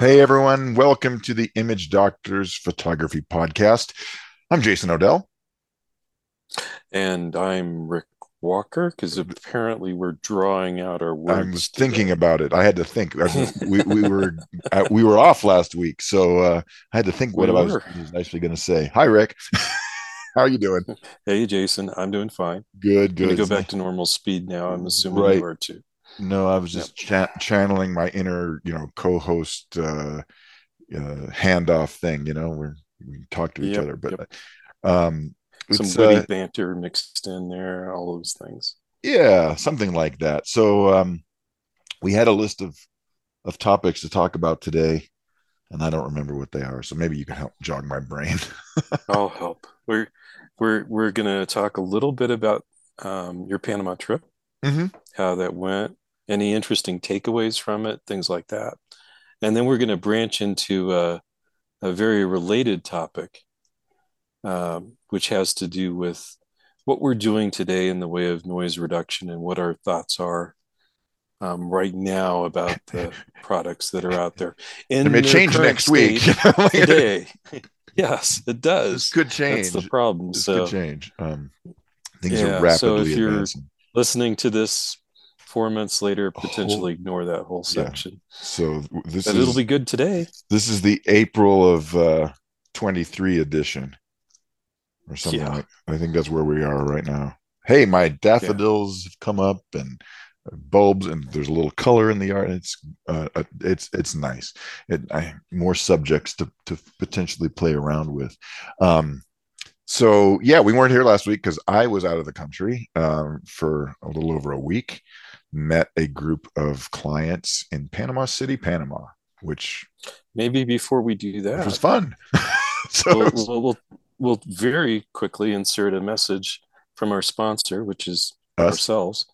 Hey everyone, welcome to the Image Doctors Photography Podcast. I'm Jason Odell. And I'm Rick Walker because apparently we're drawing out our words. I was thinking about it. I had to think. we, we were uh, we were off last week, so uh, I had to think what we I was, was actually going to say. Hi, Rick. How are you doing? Hey, Jason. I'm doing fine. Good, good. go back to normal speed now. I'm assuming right. you are too. No, I was just yep. cha- channeling my inner, you know, co-host uh, uh, handoff thing. You know, where we talk to each yep, other, but yep. um, some witty uh, banter mixed in there, all those things. Yeah, something like that. So um, we had a list of of topics to talk about today, and I don't remember what they are. So maybe you can help jog my brain. I'll help. We're we're we're gonna talk a little bit about um, your Panama trip, mm-hmm. how that went, any interesting takeaways from it, things like that, and then we're gonna branch into a, a very related topic um, which has to do with what we're doing today in the way of noise reduction and what our thoughts are um, right now about the products that are out there. And it may change next week. today, yes, it does. Could change. That's the problem. This so could change. Um, things yeah, are rapidly so if you're listening to this four months later, potentially ignore that whole section. Yeah. So this but is, it'll be good today. This is the April of uh, 23 edition or something yeah. like I think that's where we are right now. Hey, my daffodils yeah. have come up and bulbs and there's a little color in the art. It's uh, uh, it's it's nice. It I, more subjects to to potentially play around with. Um, so yeah, we weren't here last week because I was out of the country um, for a little over a week. Met a group of clients in Panama City, Panama, which maybe before we do that, it was fun. so we'll, we'll, we'll, we'll very quickly insert a message from our sponsor, which is us. ourselves.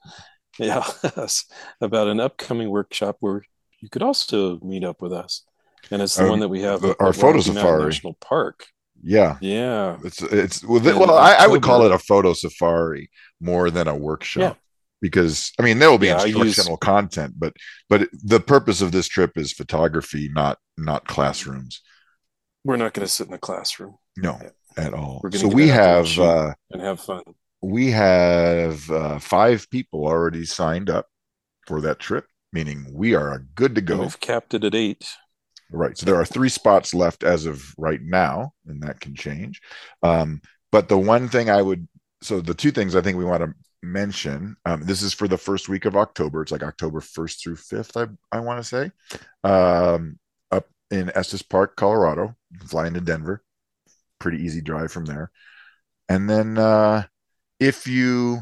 Yeah, us, about an upcoming workshop where you could also meet up with us. And it's the um, one that we have the, our photo safari national park. Yeah, yeah. It's it's well, well I, I, would call it a photo safari more than a workshop. Because I mean there will be yeah, instructional use, content, but but the purpose of this trip is photography, not not classrooms. We're not going to sit in a classroom. No, at all. So we have uh, and have fun. We have uh, five people already signed up for that trip, meaning we are good to go. We've capped it at eight. Right. So there are three spots left as of right now, and that can change. Um, but the one thing I would, so the two things I think we want to mention, um, this is for the first week of October. It's like October 1st through 5th, I, I want to say, um, up in Estes Park, Colorado, flying to Denver pretty easy drive from there. And then uh, if you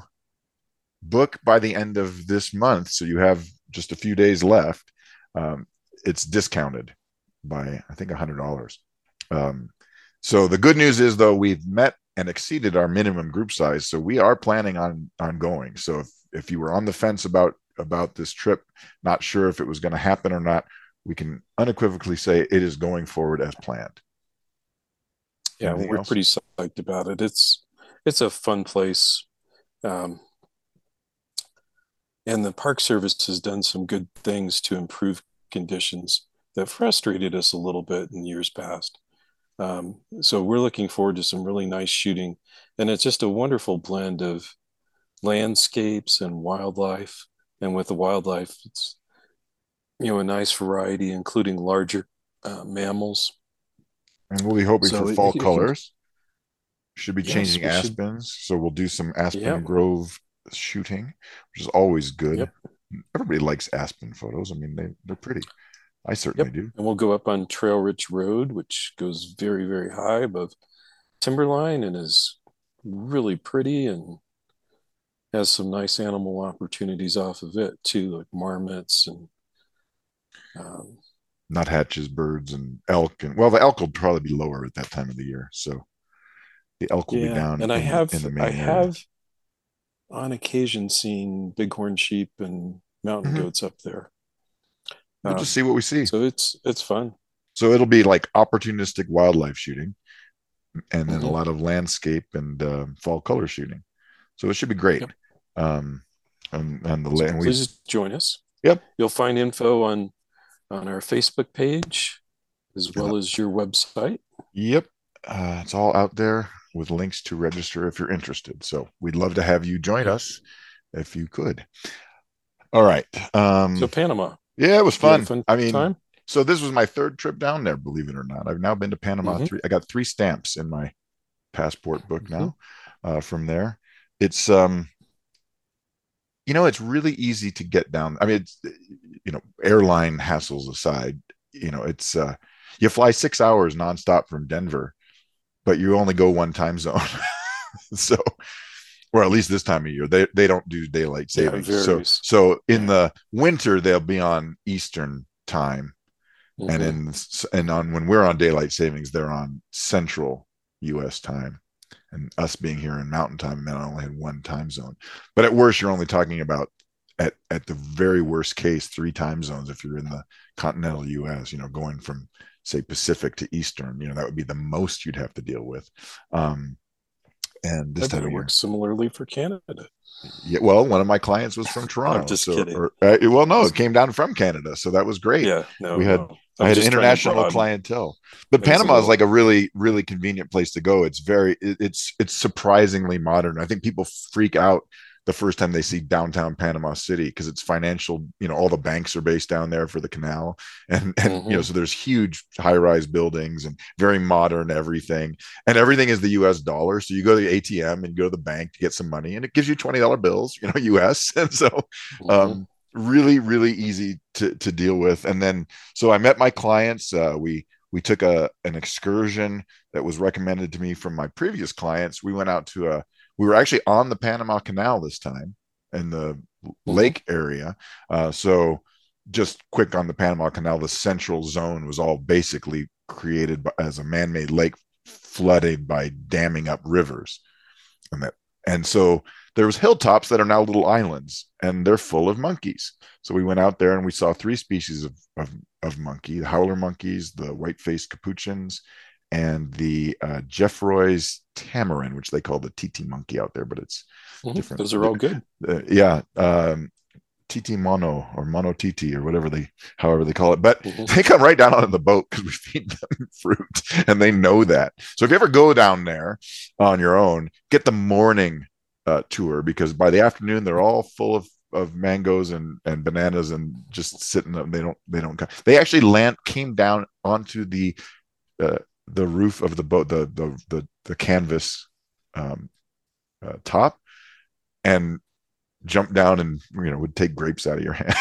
book by the end of this month, so you have just a few days left, um, it's discounted by I think a hundred dollars. Um, so the good news is though we've met and exceeded our minimum group size, so we are planning on on going. So if if you were on the fence about about this trip, not sure if it was going to happen or not, we can unequivocally say it is going forward as planned yeah, Anything we're else? pretty psyched about it. It's it's a fun place, um, and the Park Service has done some good things to improve conditions that frustrated us a little bit in years past. Um, so we're looking forward to some really nice shooting, and it's just a wonderful blend of landscapes and wildlife. And with the wildlife, it's you know a nice variety, including larger uh, mammals and we'll be hoping so for fall colors. Should be yes, changing aspens, should... so we'll do some aspen grove shooting, which is always good. Yep. Everybody likes aspen photos. I mean, they they're pretty. I certainly yep. do. And we'll go up on Trail Ridge Road, which goes very very high above timberline and is really pretty and has some nice animal opportunities off of it too, like marmots and um, nuthatches, birds, and elk. And well, the elk will probably be lower at that time of the year, so the elk will yeah, be down. And I have, the, I area. have, on occasion, seen bighorn sheep and mountain mm-hmm. goats up there. We'll um, just see what we see. So it's it's fun. So it'll be like opportunistic wildlife shooting, and then mm-hmm. a lot of landscape and uh, fall color shooting. So it should be great. Yep. Um, and, and the so and we, please join us. Yep. You'll find info on on our Facebook page as well as your website. Yep. Uh, it's all out there with links to register if you're interested. So we'd love to have you join us if you could. All right. Um, so Panama. Yeah, it was fun. fun I mean, time? so this was my third trip down there, believe it or not. I've now been to Panama. Mhm. Three, I got three stamps in my passport book Mm-hmm. now uh, from there. It's um, you know, it's really easy to get down. I mean, it's you know, airline hassles aside, you know, it's uh, you fly six hours nonstop from Denver, but you only go one time zone. so, or at least this time of year, they they don't do daylight Yeah, savings. so so in the winter they'll be on Eastern time, and Mhm. in and on when we're on daylight savings, they're on Central U.S. time, and us being here in Mountain time meant I only had one time zone. But at worst, you're only talking about at at the very worst case three time zones if you're in the continental U.S. You know, going from say Pacific to Eastern, you know that would be the most you'd have to deal with. Um, and this I bet time it of works similarly for Canada. yeah, well, one of my clients was from Toronto. just so, kidding. or- uh, well, no, it came down from Canada, so that was great. Yeah, no, We had- no. I had just trying to international clientele, but That was a Panama is like a really, really convenient place to go. It's very, it- it's, it's surprisingly modern. I think people freak out the first time they see downtown Panama City because it's financial. You know, all the banks are based down there for the canal, and and you know, so there's huge high-rise buildings and very modern everything, and everything is the U.S. dollar. So you go to the ATM and you go to the bank to get some money, and it gives you twenty dollar bills, you know, U.S. And so Mhm. um, really really easy to to deal with and then so i met my clients uh, we we took a an excursion that was recommended to me from my previous clients we went out to a we were actually on the panama canal this time in the lake area. Uh, so just quick on the panama canal the central zone was all basically created by, as a man-made lake flooded by damming up rivers and that and so there was hilltops that are now little islands and they're full of monkeys. So we went out there and we saw three species of, of, of monkey the howler monkeys the white-faced capuchins and the uh, Geoffroy's tamarin which they call the titi monkey out there but it's Mhm. different. Those are all good. uh, yeah um, titi mono or mono titi or whatever they however they call it but Mhm. they come right down onto the boat because we feed them fruit and they know that so if you ever go down there on your own get the morning uh, tour because by the afternoon they're all full of of mangoes and and bananas and just sitting up they don't they don't come they actually land came down onto the uh, the roof of the boat the the the, the canvas um, uh, top and jumped down and you know would take grapes out of your hand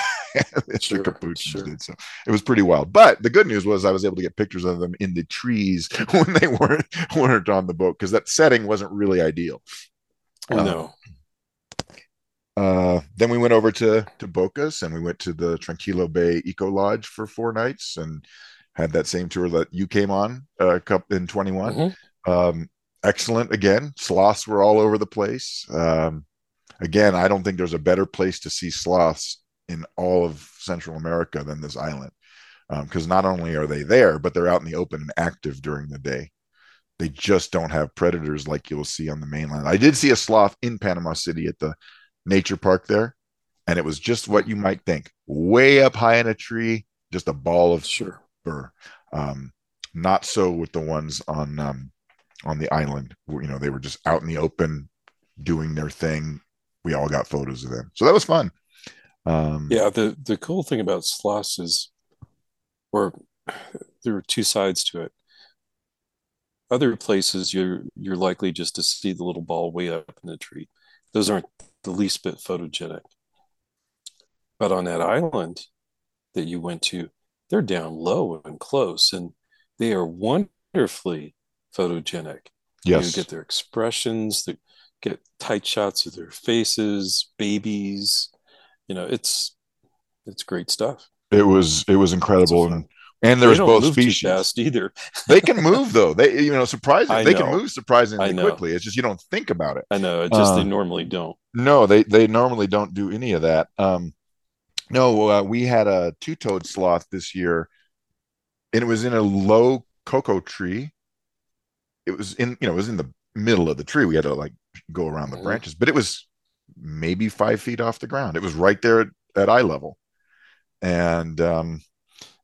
Sure, capuchins sure. did so it was pretty wild but the good news was i was able to get pictures of them in the trees when they weren't weren't on the boat because that setting wasn't really ideal Uh, no. uh, then we went over to to Bocas and we went to the Tranquilo Bay Eco Lodge for four nights and had that same tour that you came on uh, cup in 21 Mhm. um, excellent again. Sloths were all over the place. Um, again i don't think there's a better place to see sloths in all of central america than this island. Because not only are they there but they're out in the open and active during the day. They just don't have predators like you'll see on the mainland. I did see a sloth in panama city at the nature park there and it was just what you might think. Way up high in a tree just a ball of Sure. Fur. Um, not so with the ones on um, on the island. You know, they were just out in the open doing their thing. We all got photos of them, so that was fun. Um, Yeah, the the cool thing about sloths is, or there are two sides to it. Other places you're you're likely just to see the little ball way up in the tree. Those aren't the least bit photogenic. But on that island that you went to, they're down low and close, and they are wonderfully photogenic. yes, You get their expressions, they get tight shots of their faces, babies. You know, it's it's great stuff. it was it was incredible, and and there's both species. either. they can move though. They you know surprisingly they can move surprisingly quickly. It's just you don't think about it. I know. It just Uh, they normally don't. No, they they normally don't do any of that. Um, no, uh, we had a two-toed sloth this year, and it was in a low cocoa tree. It was in you know it was in the middle of the tree. We had to like go around the Mhm. branches, but it was maybe five feet off the ground. It was right there at, at eye level, and um,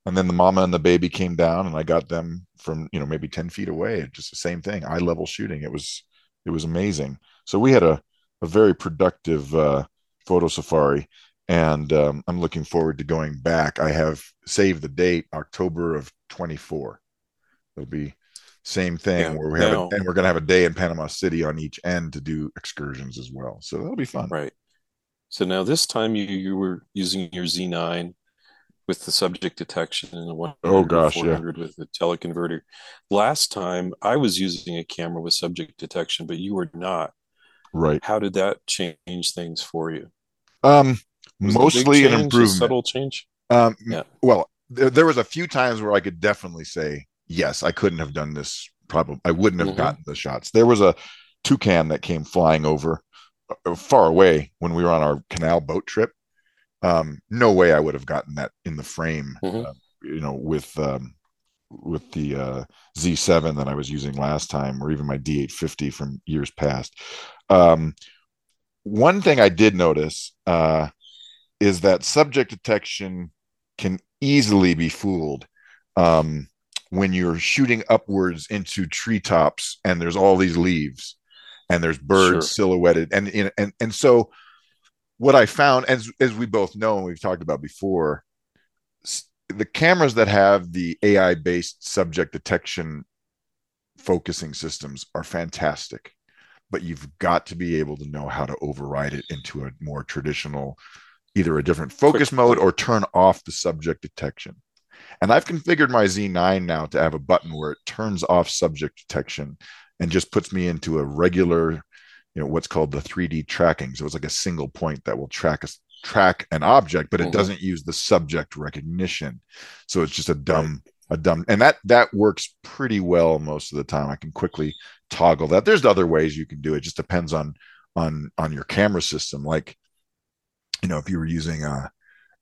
and then the mama and the baby came down and I got them from, you know, maybe 10 feet away. Just the same thing, eye level shooting. It was, it was amazing. So we had a, a very productive uh, photo safari and um, I'm looking forward to going back. I have saved the date October of 24. It'll be same thing yeah, where we have, a, and we're going to have a day in Panama City on each end to do excursions as well. So that'll be fun. Right. So now this time you you were using your Z9 with the subject detection and the one oh gosh yeah. with the teleconverter. Last time I was using a camera with subject detection, but you were not. Right. How did that change things for you? Um, mostly change, an improvement. subtle change. Um, yeah. Well, there, there, was a few times where I could definitely say yes. I couldn't have done this. Probably, I wouldn't have mm-hmm. gotten the shots. There was a toucan that came flying over uh, far away when we were on our canal boat trip. Um, no way I would have gotten that in the frame, mm-hmm. uh, you know, with um, with the uh, Z7 that I was using last time, or even my D850 from years past. Um, one thing I did notice uh, is that subject detection can easily be fooled um, when you're shooting upwards into treetops and there's all these leaves and there's birds sure. silhouetted and, and and so what I found as as we both know and we've talked about before the cameras that have the AI based subject detection focusing systems are fantastic but you've got to be able to know how to override it into a more traditional either a different focus mode or turn off the subject detection. And I've configured my Z9 now to have a button where it turns off subject detection and just puts me into a regular, you know, what's called the 3D tracking. So it's like a single point that will track a track an object, but it mm-hmm. doesn't use the subject recognition. So it's just a dumb, right. a dumb, and that that works pretty well most of the time. I can quickly toggle that. There's other ways you can do it. it just depends on on on your camera system. Like you know, if you were using a,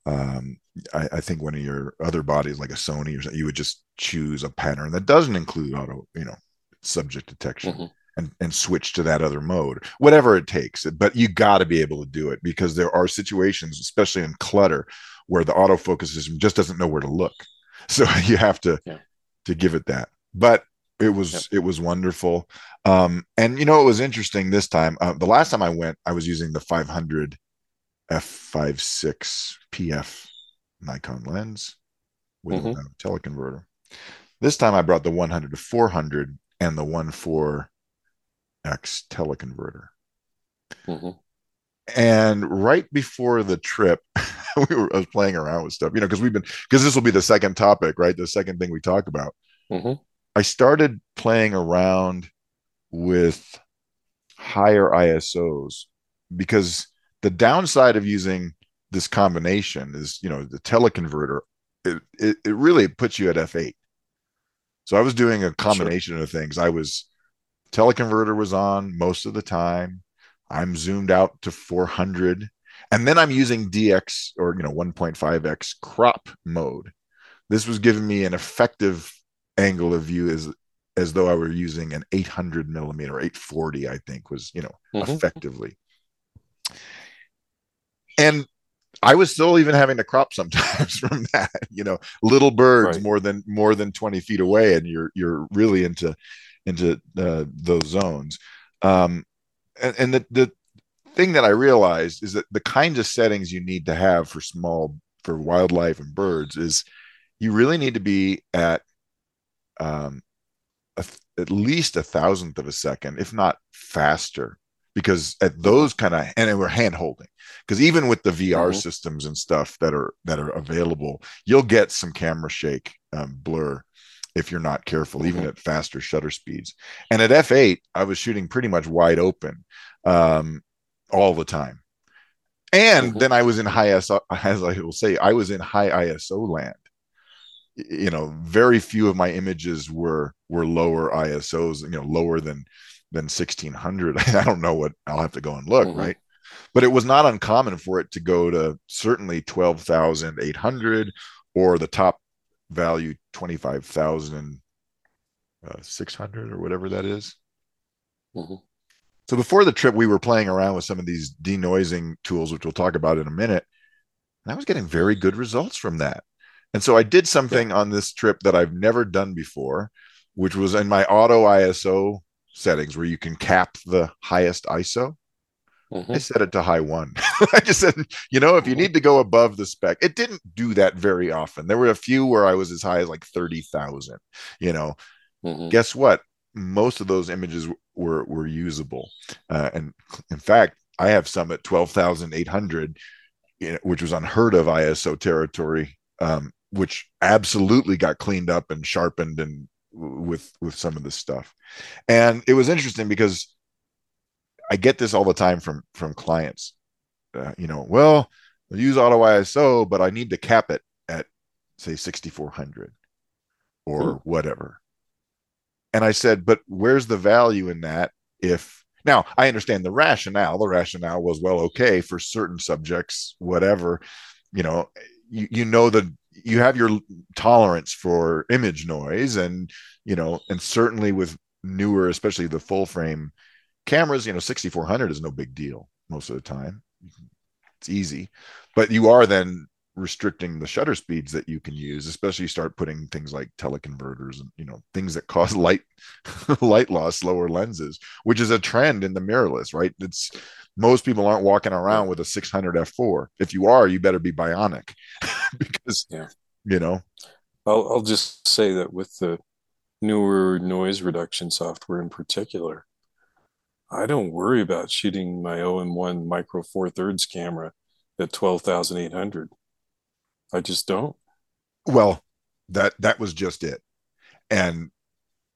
um, I, I, think one of your other bodies, like a Sony or something, you would just choose a pattern that doesn't include auto, you know, subject detection. Mm-hmm. And, and switch to that other mode, whatever it takes. But you got to be able to do it because there are situations, especially in clutter, where the autofocus system just doesn't know where to look. So you have to yeah. to give it that. But it was yep. it was wonderful. Um, and you know it was interesting this time. Uh, the last time I went, I was using the 500 f5.6 PF Nikon lens with mm-hmm. a teleconverter. This time I brought the 100 to 400 and the 1.4x teleconverter. Mm-hmm. And right before the trip, we were I was playing around with stuff, you know, because we've been because this will be the second topic, right? The second thing we talk about. Mm-hmm. I started playing around with higher ISOs because the downside of using this combination is you know the teleconverter it, it, it really puts you at f8 so i was doing a combination sure. of things. I was teleconverter was on most of the time. I'm zoomed out to 400 and then i'm using dx or you know 1.5x crop mode. This was giving me an effective angle of view as as though i were using an 800 millimeter 840 i think was you know mm-hmm. effectively and I was still even having to crop sometimes from that, you know, little birds right. more than more than 20 feet away, and you're you're really into into uh, those zones. Um, and, and the the thing that I realized is that the kinds of settings you need to have for small for wildlife and birds is you really need to be at um, a, at least a thousandth of a second, if not faster, because at those kind of and we're hand holding because even with the VR mm-hmm. systems and stuff that are that are available, you'll get some camera shake um, blur if you're not careful, mm-hmm. even at faster shutter speeds. And at f8, I was shooting pretty much wide open um, all the time. And mm-hmm. then I was in high ISO, as I will say, I was in high ISO land. You know, very few of my images were were lower ISOs, you know, lower than than 1600 i don't know what i'll have to go and look mm-hmm. right but it was not uncommon for it to go to certainly 12800 or the top value 25600 or whatever that is. Mm-hmm. so before the trip we were playing around with some of these denoising tools which we'll talk about in a minute and i was getting very good results from that And so I did something on this trip that I've never done before, which was in my auto ISO settings where you can cap the highest ISO. Mm-hmm. I set it to high one. I just said, you know, if you need to go above the spec, it didn't do that very often. There were a few where I was as high as like 30,000, you know. Mm-hmm. Guess what? Most of those images were were usable. Uh, and in fact, I have some at 12,800, you know, which was unheard of ISO territory, um, which absolutely got cleaned up and sharpened and with with some of this stuff. And it was interesting because I get this all the time from from clients. Uh, you know, well, I use auto ISO, but I need to cap it at say 6400 or hmm. whatever. And I said, but where's the value in that if now I understand the rationale. The rationale was well, okay, for certain subjects, whatever, you know, you, you know that you have your tolerance for image noise and you know and certainly with newer especially the full frame cameras you know 6400 is no big deal most of the time. It's easy. But you are then restricting the shutter speeds that you can use especially you start putting things like teleconverters and you know things that cause light light loss lower lenses which is a trend in the mirrorless right? It's most people aren't walking around with a 600 f4 if you are you better be bionic because yeah you know I'll, I'll just say that with the newer noise reduction software in particular i don't worry about shooting my om1 micro four thirds camera at 12800 I just don't. Well, that that was just it. And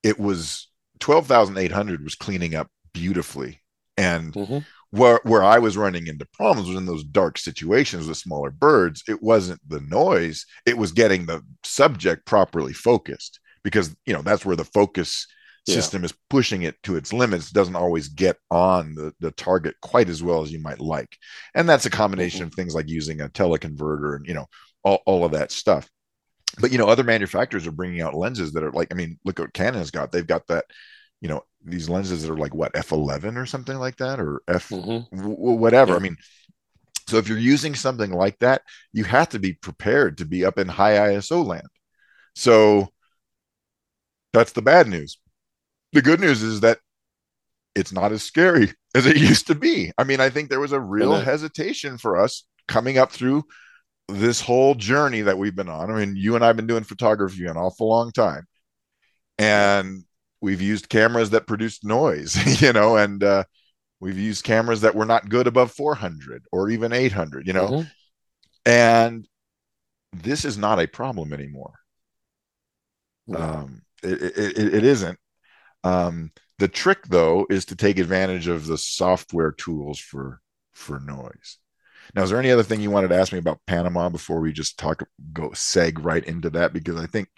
it was 12,800 was cleaning up beautifully. And mm-hmm. Where where I was running into problems was in those dark situations with smaller birds. It wasn't the noise, it was getting the subject properly focused because, you know, that's where the focus yeah. system is pushing it to its limits doesn't always get on the, the target quite as well as you might like and that's a combination mm-hmm. of things like using a teleconverter and you know all, all of that stuff but you know other manufacturers are bringing out lenses that are like i mean look what canon's got they've got that you know these lenses that are like what f11 or something like that or f mm-hmm. w- whatever yeah. i mean so if you're using something like that you have to be prepared to be up in high iso land so that's the bad news the good news is that it's not as scary as it used to be i mean i think there was a real hesitation for us coming up through this whole journey that we've been on. I mean, you and I have been doing photography an awful long time, and we've used cameras that produced noise, you know, and uh, we've used cameras that were not good above 400 or even 800, you know, mm-hmm. and this is not a problem anymore. Um, it, it, it isn't. Um, the trick, though, is to take advantage of the software tools for for noise. Now, is there any other thing you wanted to ask me about Panama before we just talk go seg right into that? Because I think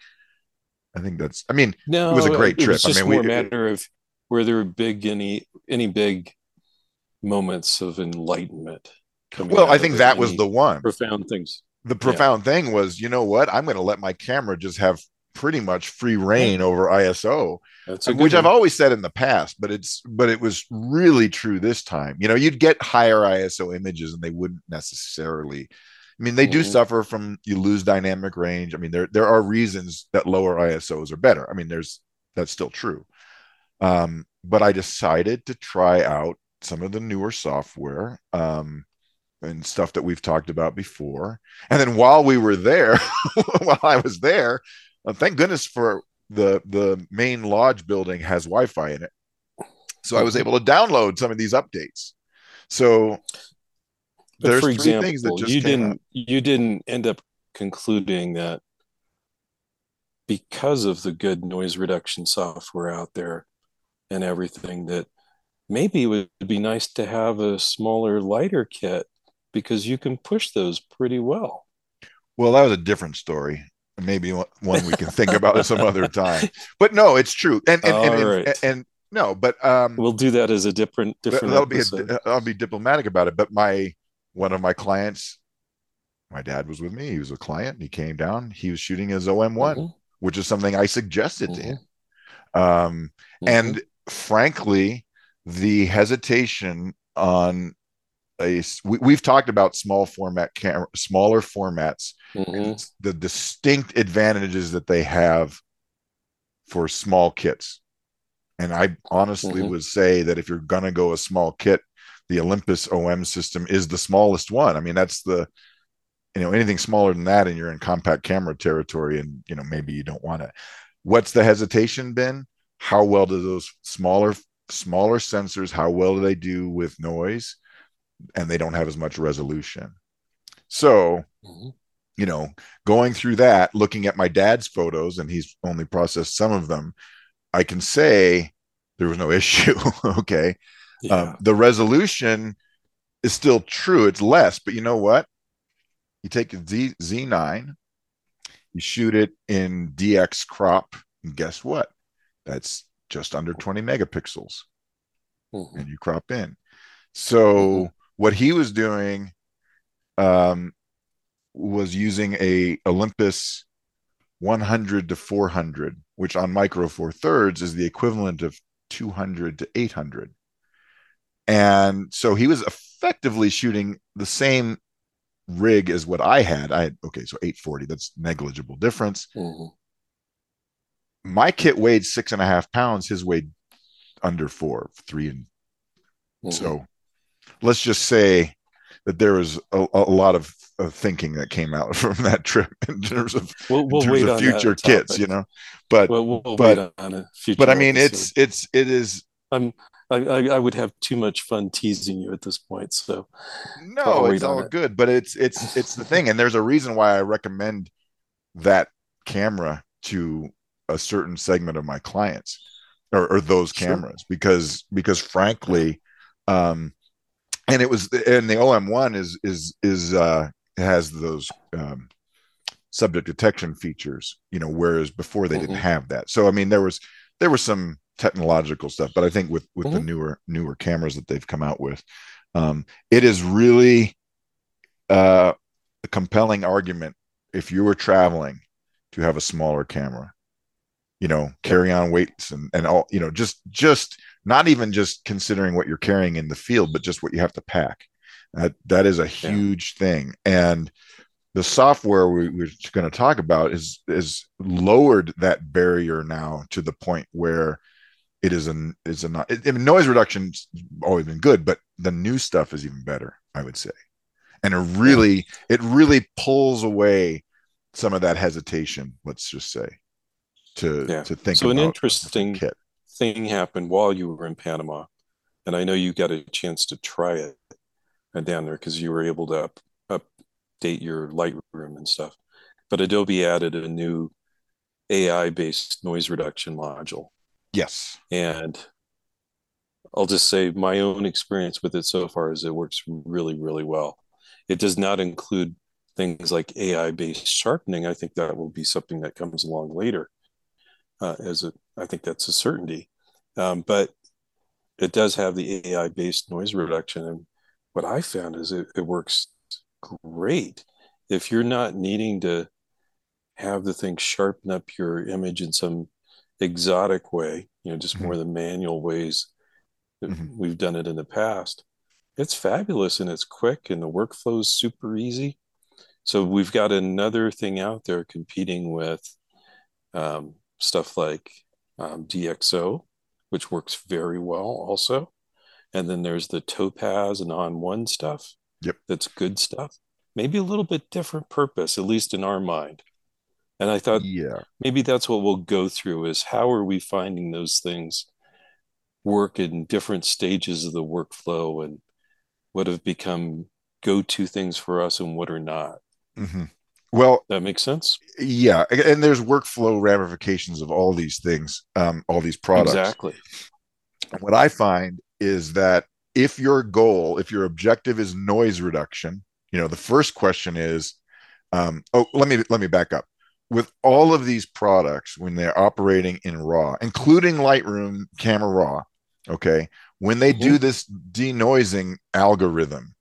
I think that's I mean no, it was a great trip. just I mean, more we, matter of were there big any any big moments of enlightenment well i think that was the one profound things the profound yeah. thing was you know what i'm going to let my camera just have pretty much free rein over ISO, um, which one. I've always said in the past, but it's but it was really true this time. You know, you'd get higher ISO images and they wouldn't necessarily. I mean, they mm-hmm. do suffer from you lose dynamic range. I mean, there there are reasons that lower ISOs are better. I mean, there's that's still true. Um, but I decided to try out some of the newer software. Um, and stuff that we've talked about before. And then while we were there, while I was there, uh, thank goodness for the the main lodge building has Wi-Fi in it, so I was able to download some of these updates. So but there's for example, things that you didn't out. you didn't end up concluding that because of the good noise reduction software out there and everything that maybe it would be nice to have a smaller lighter kit because you can push those pretty well well that was a different story maybe one we can think about some other time. But no, it's true. And and and, right. and, and, no, but um, we'll do that as a different different. That'll episode. be I'll be diplomatic about it. But my one of my clients, my dad was with me. He was a client. He came down. He was shooting his OM one, mm-hmm. which is something I suggested mm-hmm. to him. Um, mm-hmm. and frankly, the hesitation on a we, have talked about small format camera, smaller formats, Mm-hmm. the distinct advantages that they have for small kits. And I honestly Mhm. would say that if you're gonna go a small kit, the Olympus OM system is the smallest one. I mean, that's the you know anything smaller than that, and you're in compact camera territory, and you know maybe you don't want it. What's the hesitation been? How well do those smaller smaller sensors? How well do they do with noise? And they don't have as much resolution. So Mhm. you know, going through that, looking at my dad's photos, and he's only processed some of them, I can say there was no issue. okay. Yeah. Um, the resolution is still true. It's less, but you know what? You take a Z, Z9, you shoot it in DX crop, and guess what? That's just under 20 megapixels, Mhm. and you crop in. So Mhm. what he was doing um, was using a Olympus 100 to 400, which on micro four thirds is the equivalent of 200 to 800. And so he was effectively shooting the same rig as what I had. I had, okay, so 840, that's negligible difference. Mhm. My kit weighed six and a half pounds, his weighed under four, three and Mhm. So let's just say that there was a, a lot of, of thinking that came out from that trip in terms of, we'll, we'll terms of future kits, you know. But Well, but- wait on a future. but I mean, episode. it's it's it is I'm I, I I would have too much fun teasing you at this point. So no, it's all it. good. But it's it's it's the thing, and there's a reason why I recommend that camera to a certain segment of my clients or, or those Sure. cameras because because frankly um and it was and the om1 is is is uh has those um subject detection features you know whereas before they didn't Mhm. have that so i mean there was there was some technological stuff but i think with with the Mhm. newer newer cameras that they've come out with um it is really uh a compelling argument if you were traveling to have a smaller camera you know carry on weights and and all you know just just not even just considering what you're carrying in the field but just what you have to pack. That that is a huge thing. And the software we, we're going to talk about is is lowered that barrier now to the point where it is an is a not it, I mean, noise reduction's always been good but the new stuff is even better i would say and it really it really pulls away some of that hesitation let's just say to Yeah. to think So an interesting- kit thing happened while you were in Panama, and I know you got a chance to try it uh, down there because you were able to up, update your Lightroom and stuff. But Adobe added a new AI-based noise reduction module, yes and I'll just say my own experience with it so far is it works really, really well. It does not include things like AI-based sharpening. I think that will be something that comes along later. Uh, as a, I think that's a certainty. Um, but it does have the AI-based noise reduction, and what I found is it, it works great if you're not needing to have the thing sharpen up your image in some exotic way, you know, just more the manual ways that Mhm. we've done it in the past. It's fabulous and it's quick and the workflow is super easy. So we've got another thing out there competing with um, stuff like um, DxO, which works very well also. And then there's the Topaz and ON1 stuff. Yep. That's good stuff. Maybe a little bit different purpose, at least in our mind. And I thought yeah maybe that's what we'll go through is how are we finding those things work in different stages of the workflow and what have become go-to things for us and what are not. Mhm. well That makes sense? yeah and there's workflow ramifications of all these things um all these products Exactly. what I find is that if your goal, if your objective is noise reduction, you know, the first question is, um, oh, let me let me back up. With all of these products, when they're operating in RAW, including Lightroom Camera Raw, okay, when they do mm-hmm. this denoising algorithm,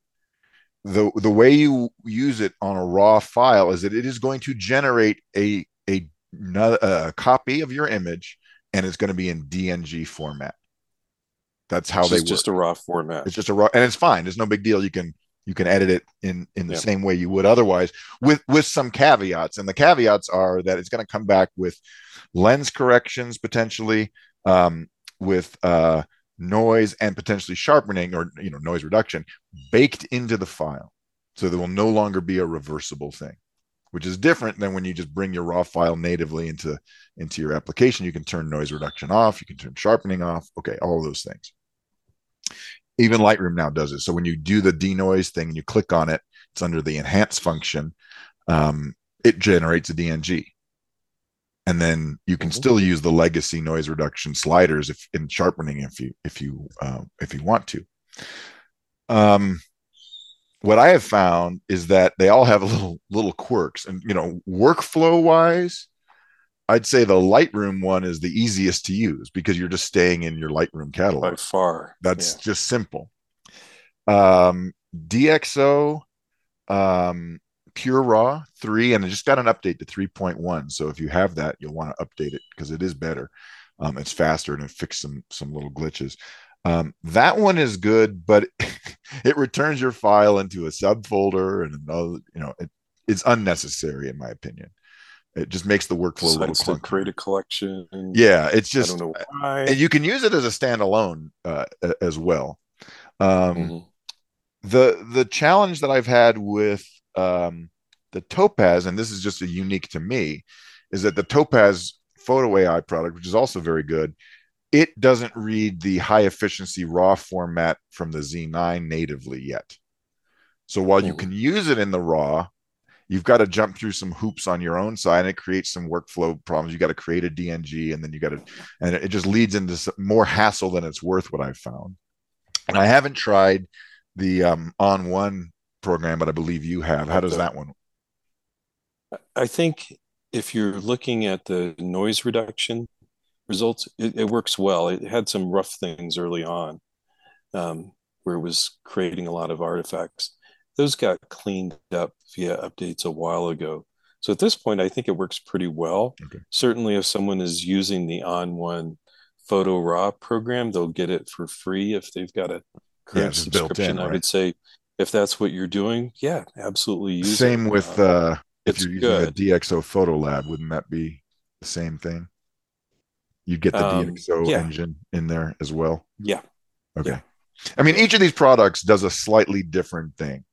the the way you use it on a raw file is that it is going to generate a a, a copy of your image, and it's going to be in DNG format That's how they work. It's just a raw format. It's just a raw, and it's fine. There's no big deal. You can you can edit it in in the yeah. same way you would otherwise, with with some caveats. And the caveats are that it's going to come back with lens corrections potentially, um, with uh, noise and potentially sharpening or you know noise reduction baked into the file, so there will no longer be a reversible thing which is different than when you just bring your raw file natively into into your application. You can turn noise reduction off. You can turn sharpening off. Okay all those things even lightroom now does it. So when you do the denoise thing and you click on it it's under the enhance function um, it generates a dng and then you can mm-hmm. still use the legacy noise reduction sliders if in sharpening if you if you uh, if you want to. Um what I have found is that they all have little little quirks, and you know, workflow wise, I'd say the Lightroom one is the easiest to use because you're just staying in your Lightroom catalog. By far, that's yeah. just simple. Um, DxO, um, Pure Raw three, and it just got an update to three point one. So if you have that, you'll want to update it because it is better. Um, it's faster and it fixed some some little glitches. Um, that one is good, but it returns your file into a subfolder and another, you know, it, it's unnecessary in my opinion. It just makes the workflow a little to create a collection. Yeah, it's just, and you can use it as a standalone uh, as well. Um, mm-hmm. The the challenge that I've had with um, the Topaz, and this is just a unique to me, is that the Topaz Photo AI product, which is also very good, it doesn't read the high efficiency raw format from the Z9 natively yet. So while you hmm. can use it in the raw, you've got to jump through some hoops on your own side and it creates some workflow problems. You got to create a DNG and then you got to, and it just leads into more hassle than it's worth, what I've found. And I haven't tried the um, ON1 program, but I believe you have. How does that one? I think if you're looking at the noise reduction results it, it, works well it had some rough things early on um, where it was creating a lot of artifacts those got cleaned up via updates a while ago so at this point i think it works pretty well okay. certainly if someone is using the ON1 photo raw program they'll get it for free if they've got a current yeah, subscription in, right? i would say if that's what you're doing yeah absolutely same it. with uh, uh if you're using good. a dxo photo lab wouldn't that be the same thing you get the um, DxO yeah. engine in there as well. Yeah. Okay. Yeah. I mean, each of these products does a slightly different thing,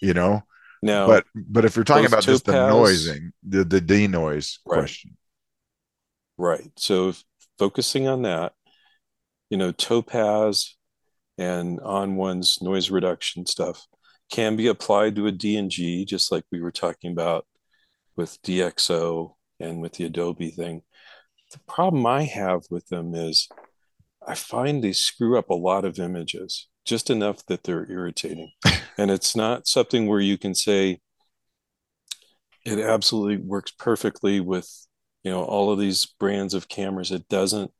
you know. No, but but if you're talking about just the noising, the the denoise right. question, right? So focusing on that, you know, Topaz and ON1's noise reduction stuff can be applied to a DNG, just like we were talking about with DxO and with the Adobe thing the problem I have with them is I find they screw up a lot of images, just enough that they're irritating. and it's not something where you can say it absolutely works perfectly with you know all of these brands of cameras. It doesn't.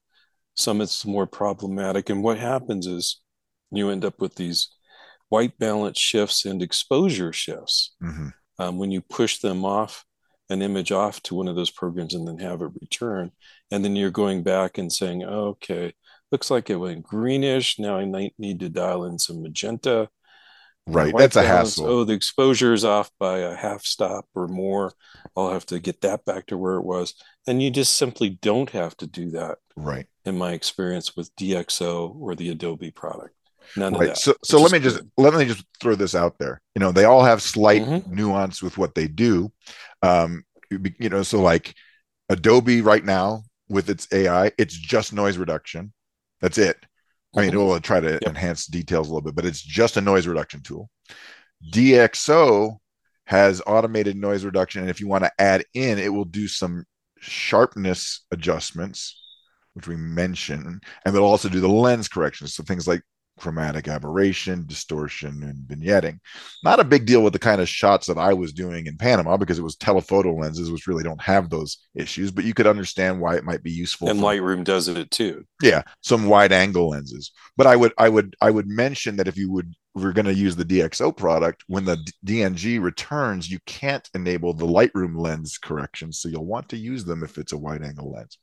Some it's more problematic. And what happens is you end up with these white balance shifts and exposure shifts. Mm-hmm. Um, when you push them off an image off to one of those programs and then have it return. And then you're going back and saying, oh, okay, looks like it went greenish. Now I might need to dial in some magenta. Right. That's balance. a hassle. Oh, the exposure is off by a half stop or more. I'll have to get that back to where it was. And you just simply don't have to do that. Right. In my experience with DxO or the Adobe product. None right. So, so let me good. just let me just throw this out there. You know, they all have slight mm-hmm. nuance with what they do. Um, you know, so like Adobe right now with its AI, it's just noise reduction. That's it. I mean, it will try to yep. enhance details a little bit, but it's just a noise reduction tool. DxO has automated noise reduction, and if you want to add in, it will do some sharpness adjustments, which we mentioned, and it'll also do the lens corrections. So things like chromatic aberration, distortion, and vignetting. Not a big deal with the kind of shots that I was doing in Panama because it was telephoto lenses, which really don't have those issues, but you could understand why it might be useful. And for, Lightroom does it too. Yeah, some wide angle lenses. But I would I would I would mention that if you would we're going to use the DxO product. When the DNG returns, you can't enable the Lightroom lens correction. So you'll want to use them if it's a wide angle lens.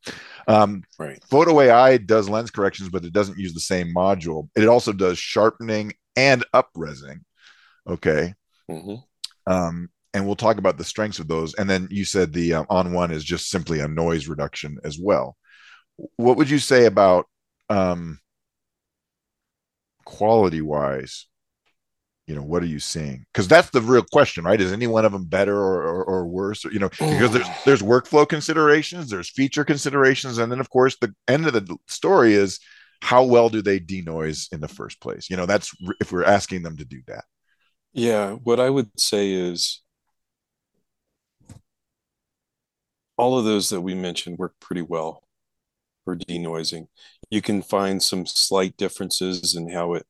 Um, right. Photo AI does lens corrections, but it doesn't use the same module. It also does sharpening and upresing. Okay. Mm-hmm. Um, and we'll talk about the strengths of those. And then you said the uh, ON1 is just simply a noise reduction as well. What would you say about um, quality wise? You know, what are you seeing? Because that's the real question, right? Is any one of them better or, or, or worse? Or, you know, because there's there's workflow considerations, there's feature considerations, and then of course the end of the story is how well do they denoise in the first place? You know, that's if we're asking them to do that. Yeah, what I would say is all of those that we mentioned work pretty well for denoising. You can find some slight differences in how it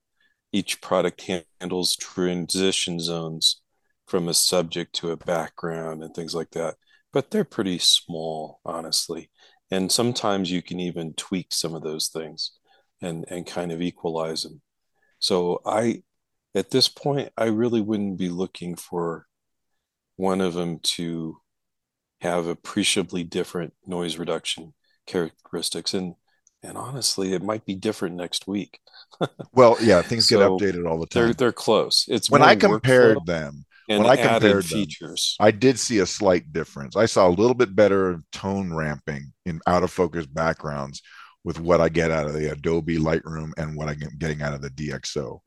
each product handles transition zones from a subject to a background and things like that. But they're pretty small, honestly. And sometimes you can even tweak some of those things and, and kind of equalize them. So I at this point, I really wouldn't be looking for one of them to have appreciably different noise reduction characteristics. And and honestly, it might be different next week. well, yeah, things so get updated all the time. They're they're close. It's when I compared them. when I compared features, them, I did see a slight difference. I saw a little bit better tone ramping in out of focus backgrounds with what I get out of the Adobe Lightroom and what I'm getting out of the DxO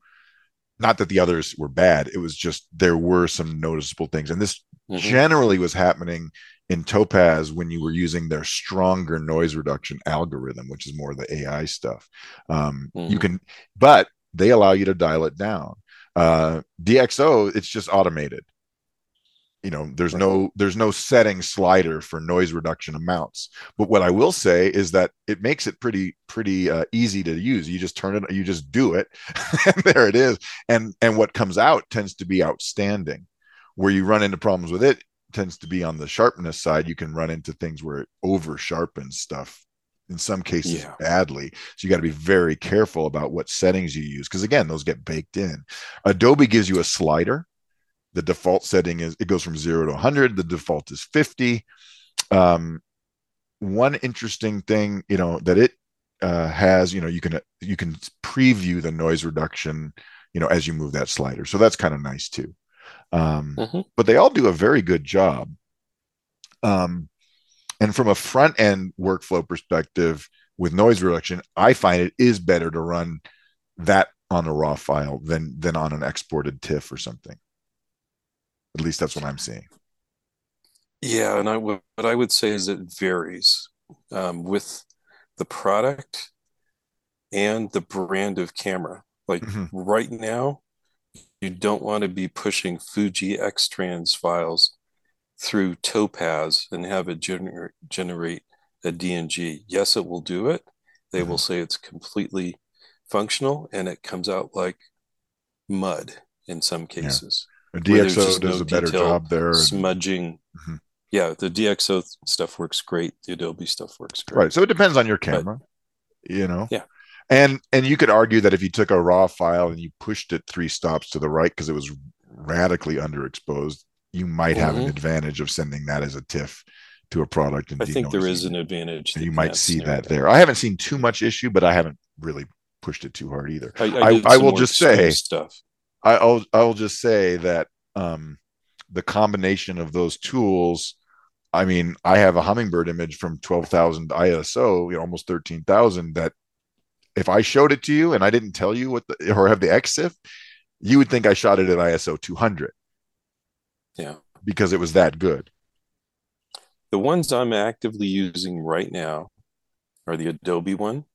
not that the others were bad it was just there were some noticeable things and this mm-hmm. generally was happening in topaz when you were using their stronger noise reduction algorithm which is more the ai stuff. Um, mm-hmm. you can but they allow you to dial it down. Uh, dxo it's just automated. You know there's right. no there's no setting slider for noise reduction amounts. But what i will say is that it makes it pretty pretty uh, easy to use. You just turn it you just do it. And there it is. And and what comes out tends to be outstanding. Where you run into problems with it tends to be on the sharpness side you can run into things where it over sharpens stuff in some cases yeah. badly. So you got to be very careful about what settings you use because again, those get baked in. Adobe gives you a slider the default setting is it goes from zero to 100 the default is 50 um, one interesting thing you know that it uh, has you know you can you can preview the noise reduction you know as you move that slider so that's kind of nice too um, mm-hmm. but they all do a very good job um, and from a front end workflow perspective with noise reduction i find it is better to run that on a raw file than than on an exported tiff or something at least that's what I'm seeing. Yeah, and I what I would say is it varies um, with the product and the brand of camera. Like mm-hmm. right now, you don't want to be pushing Fuji X Trans files through Topaz and have it gener- generate a DNG. Yes, it will do it. They mm-hmm. will say it's completely functional and it comes out like mud in some cases. DxO does no a better job there. Smudging. Mm-hmm. Yeah, the DxO stuff works great. The Adobe stuff works great. Right. So it depends on your camera. But, you know. Yeah. And and you could argue that if you took a raw file and you pushed it three stops to the right because it was radically underexposed, you might have mm-hmm. an advantage of sending that as a TIFF to a product. And I think there is an advantage. You might see that there. I haven't seen too much issue, but I haven't really pushed it too hard either. I, I, I, I will just say stuff. I, will I'll just say that um, the combination of those tools. I mean, I have a hummingbird image from 12,000 ISO, you know, almost 13,000 that if I showed it to you and I didn't tell you what the, or have the EXIF, you would think I shot it at ISO 200. Yeah. Because it was that good. The ones I'm actively using right now are the Adobe one,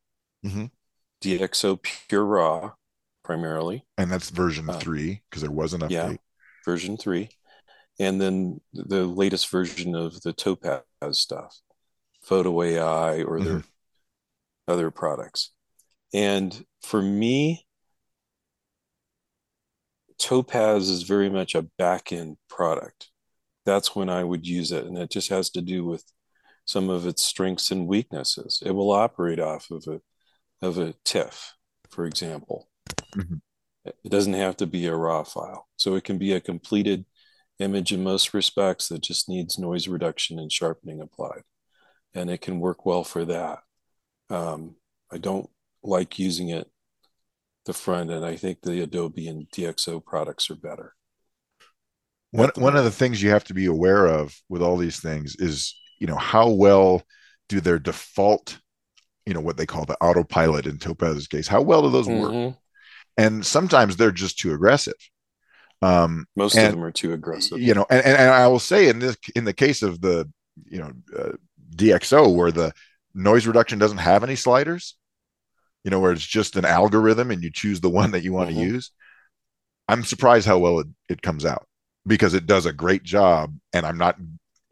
mm-hmm. DxO Pure Raw, primarily. And that's version uh, three because there was an update. Yeah, version three, and then the latest version of the Topaz stuff, Photo AI or their mm-hmm. other products. And for me, Topaz is very much a back end product. That's when I would use it. And it just has to do with some of its strengths and weaknesses. It will operate off of a of a TIFF, for example. Mm-hmm. It doesn't have to be a raw file. So it can be a completed image in most respects that just needs noise reduction and sharpening applied. And it can work well for that. Um, I don't like using it the front end. I think the Adobe and DxO products are better. One one of the things you have to be aware of with all these things is, you know, how well do their default, you know, what they call the autopilot in Topaz's case, how well do those mm-hmm. work? And sometimes they're just too aggressive. Um, Most and, of them are too aggressive. You know, and, and, and I will say in this in the case of the you know uh, DxO where the noise reduction doesn't have any sliders, you know, where it's just an algorithm and you choose the one that you want mm-hmm. to use. I'm surprised how well it, it comes out because it does a great job and I'm not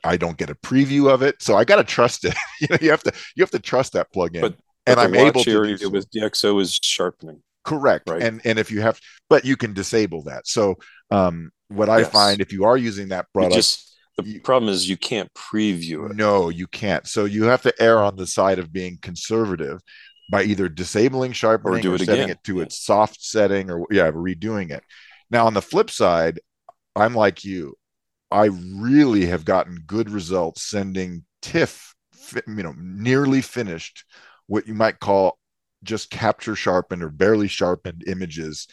I don't get a preview of it. So I gotta trust it. you know, you have to you have to trust that plugin. But, but and I'm able to area so. with DxO is sharpening. Correct. Right. And and if you have but you can disable that. So um what I yes. find if you are using that product just the you, problem is you can't preview it. No, you can't. So you have to err on the side of being conservative by either disabling sharpening or, do or setting again. it to its soft setting or yeah, redoing it. Now on the flip side, I'm like you. I really have gotten good results sending TIFF, you know, nearly finished, what you might call just capture sharpened or barely sharpened images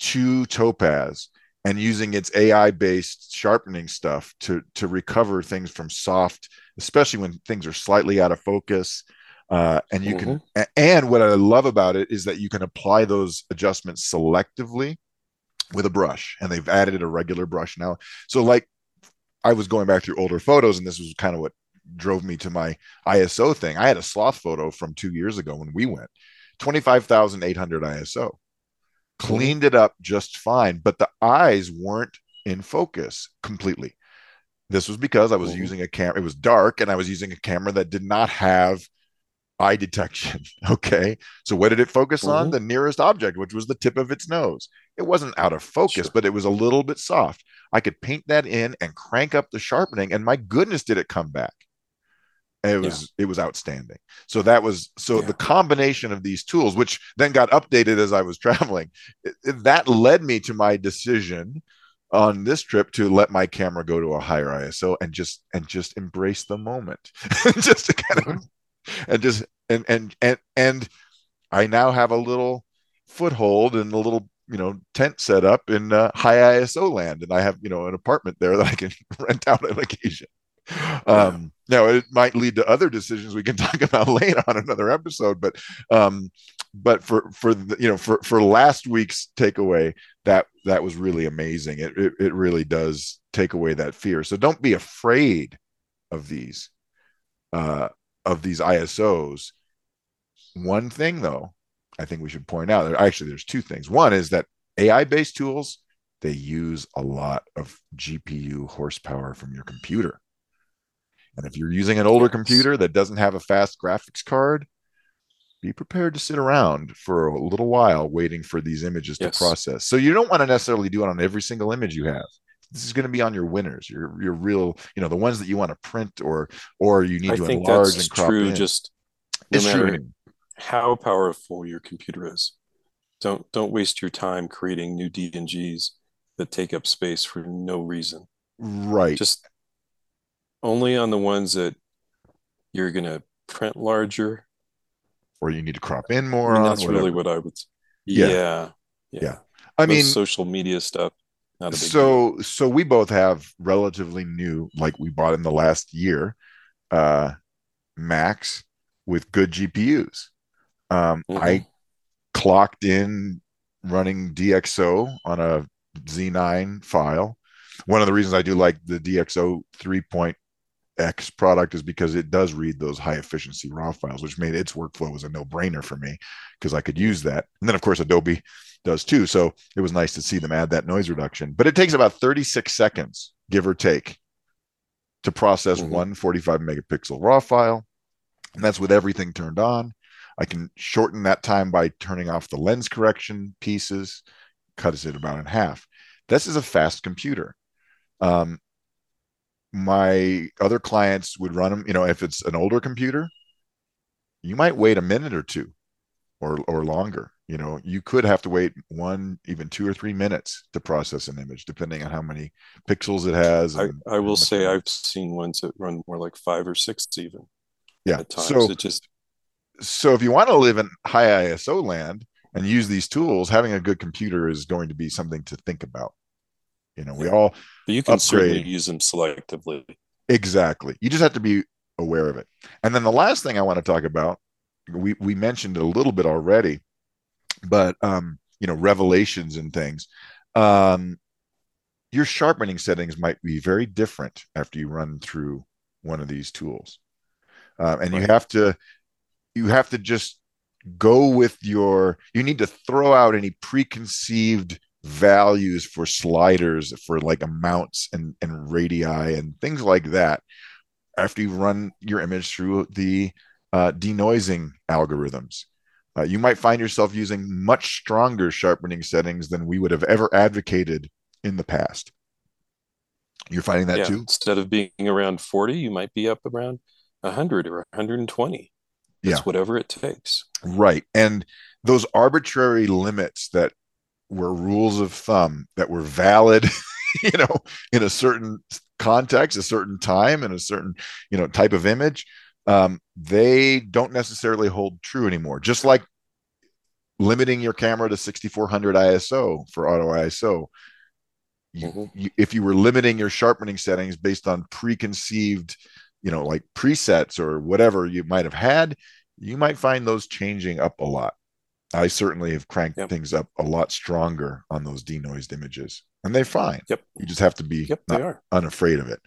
to Topaz and using its AI based sharpening stuff to to recover things from soft, especially when things are slightly out of focus. Uh, and you mm-hmm. can, and what I love about it is that you can apply those adjustments selectively with a brush, and they've added a regular brush now. So, like, I was going back through older photos, and this was kind of what drove me to my ISO thing. I had a sloth photo from two years ago when we went 25,800 ISO cleaned it up just fine, but the eyes weren't in focus completely. This was because I was mm-hmm. using a camera, it was dark, and I was using a camera that did not have eye detection. Okay. So, what did it focus mm-hmm. on? The nearest object, which was the tip of its nose. It wasn't out of focus, sure. but it was a little bit soft. I could paint that in and crank up the sharpening, and my goodness, did it come back it was yeah. it was outstanding so that was so yeah. the combination of these tools which then got updated as i was traveling it, it, that led me to my decision on this trip to let my camera go to a higher iso and just and just embrace the moment just to kind of mm-hmm. And just and and and and i now have a little foothold and a little you know tent set up in uh, high iso land and i have you know an apartment there that i can rent out on occasion um, now it might lead to other decisions we can talk about later on another episode, but um, but for for the, you know for for last week's takeaway, that that was really amazing. It, it it really does take away that fear. So don't be afraid of these uh, of these ISOs. One thing though, I think we should point out. Actually, there's two things. One is that AI based tools they use a lot of GPU horsepower from your computer. And if you're using an older computer that doesn't have a fast graphics card, be prepared to sit around for a little while waiting for these images yes. to process. So you don't want to necessarily do it on every single image you have. This is going to be on your winners, your your real, you know, the ones that you want to print or or you need I to enlarge and crop true, in. Just no it's matter true. how powerful your computer is, don't don't waste your time creating new DNGs that take up space for no reason. Right. Just only on the ones that you're going to print larger or you need to crop in more I mean, that's really what i would yeah yeah, yeah. yeah. i mean social media stuff so deal. so we both have relatively new like we bought in the last year uh macs with good gpus um mm-hmm. i clocked in running dxo on a z9 file one of the reasons i do like the dxo 3. X product is because it does read those high efficiency raw files, which made its workflow was a no brainer for me because I could use that. And then, of course, Adobe does too. So it was nice to see them add that noise reduction. But it takes about 36 seconds, give or take, to process mm-hmm. one 45 megapixel raw file. And that's with everything turned on. I can shorten that time by turning off the lens correction pieces, cuts it about in half. This is a fast computer. Um, my other clients would run them, you know, if it's an older computer, you might wait a minute or two or or longer. You know you could have to wait one even two or three minutes to process an image depending on how many pixels it has I, I will say i've seen ones that run more like five or six even yeah at times. so it just so if you want to live in high iso land and use these tools having a good computer is going to be something to think about you know we all but you can upgrade. certainly use them selectively exactly you just have to be aware of it and then the last thing i want to talk about we we mentioned a little bit already but um, you know, revelations and things. Um, your sharpening settings might be very different after you run through one of these tools, uh, and right. you have to you have to just go with your. You need to throw out any preconceived values for sliders for like amounts and and radii and things like that after you run your image through the uh, denoising algorithms uh, you might find yourself using much stronger sharpening settings than we would have ever advocated in the past. You're finding that yeah, too? Instead of being around 40, you might be up around 100 or 120. It's yeah. whatever it takes. Right. And those arbitrary limits that were rules of thumb that were valid, you know, in a certain context, a certain time, and a certain, you know, type of image, um, they don't necessarily hold true anymore. Just like limiting your camera to 6400 ISO for auto ISO. You, mm-hmm. you, if you were limiting your sharpening settings based on preconceived, you know, like presets or whatever you might have had, you might find those changing up a lot. I certainly have cranked yep. things up a lot stronger on those denoised images, and they're fine. Yep. You just have to be yep, unafraid of it.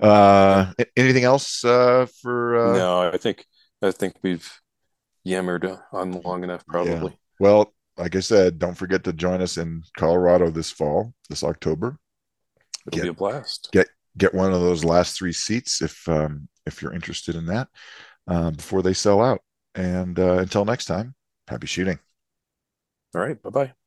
Uh, anything else uh, for? Uh... No, I think I think we've yammered on long enough, probably. Yeah. Well, like I said, don't forget to join us in Colorado this fall, this October. It'll get, be a blast. Get get one of those last three seats if um, if you're interested in that uh, before they sell out. And uh, until next time, happy shooting. All right. Bye bye.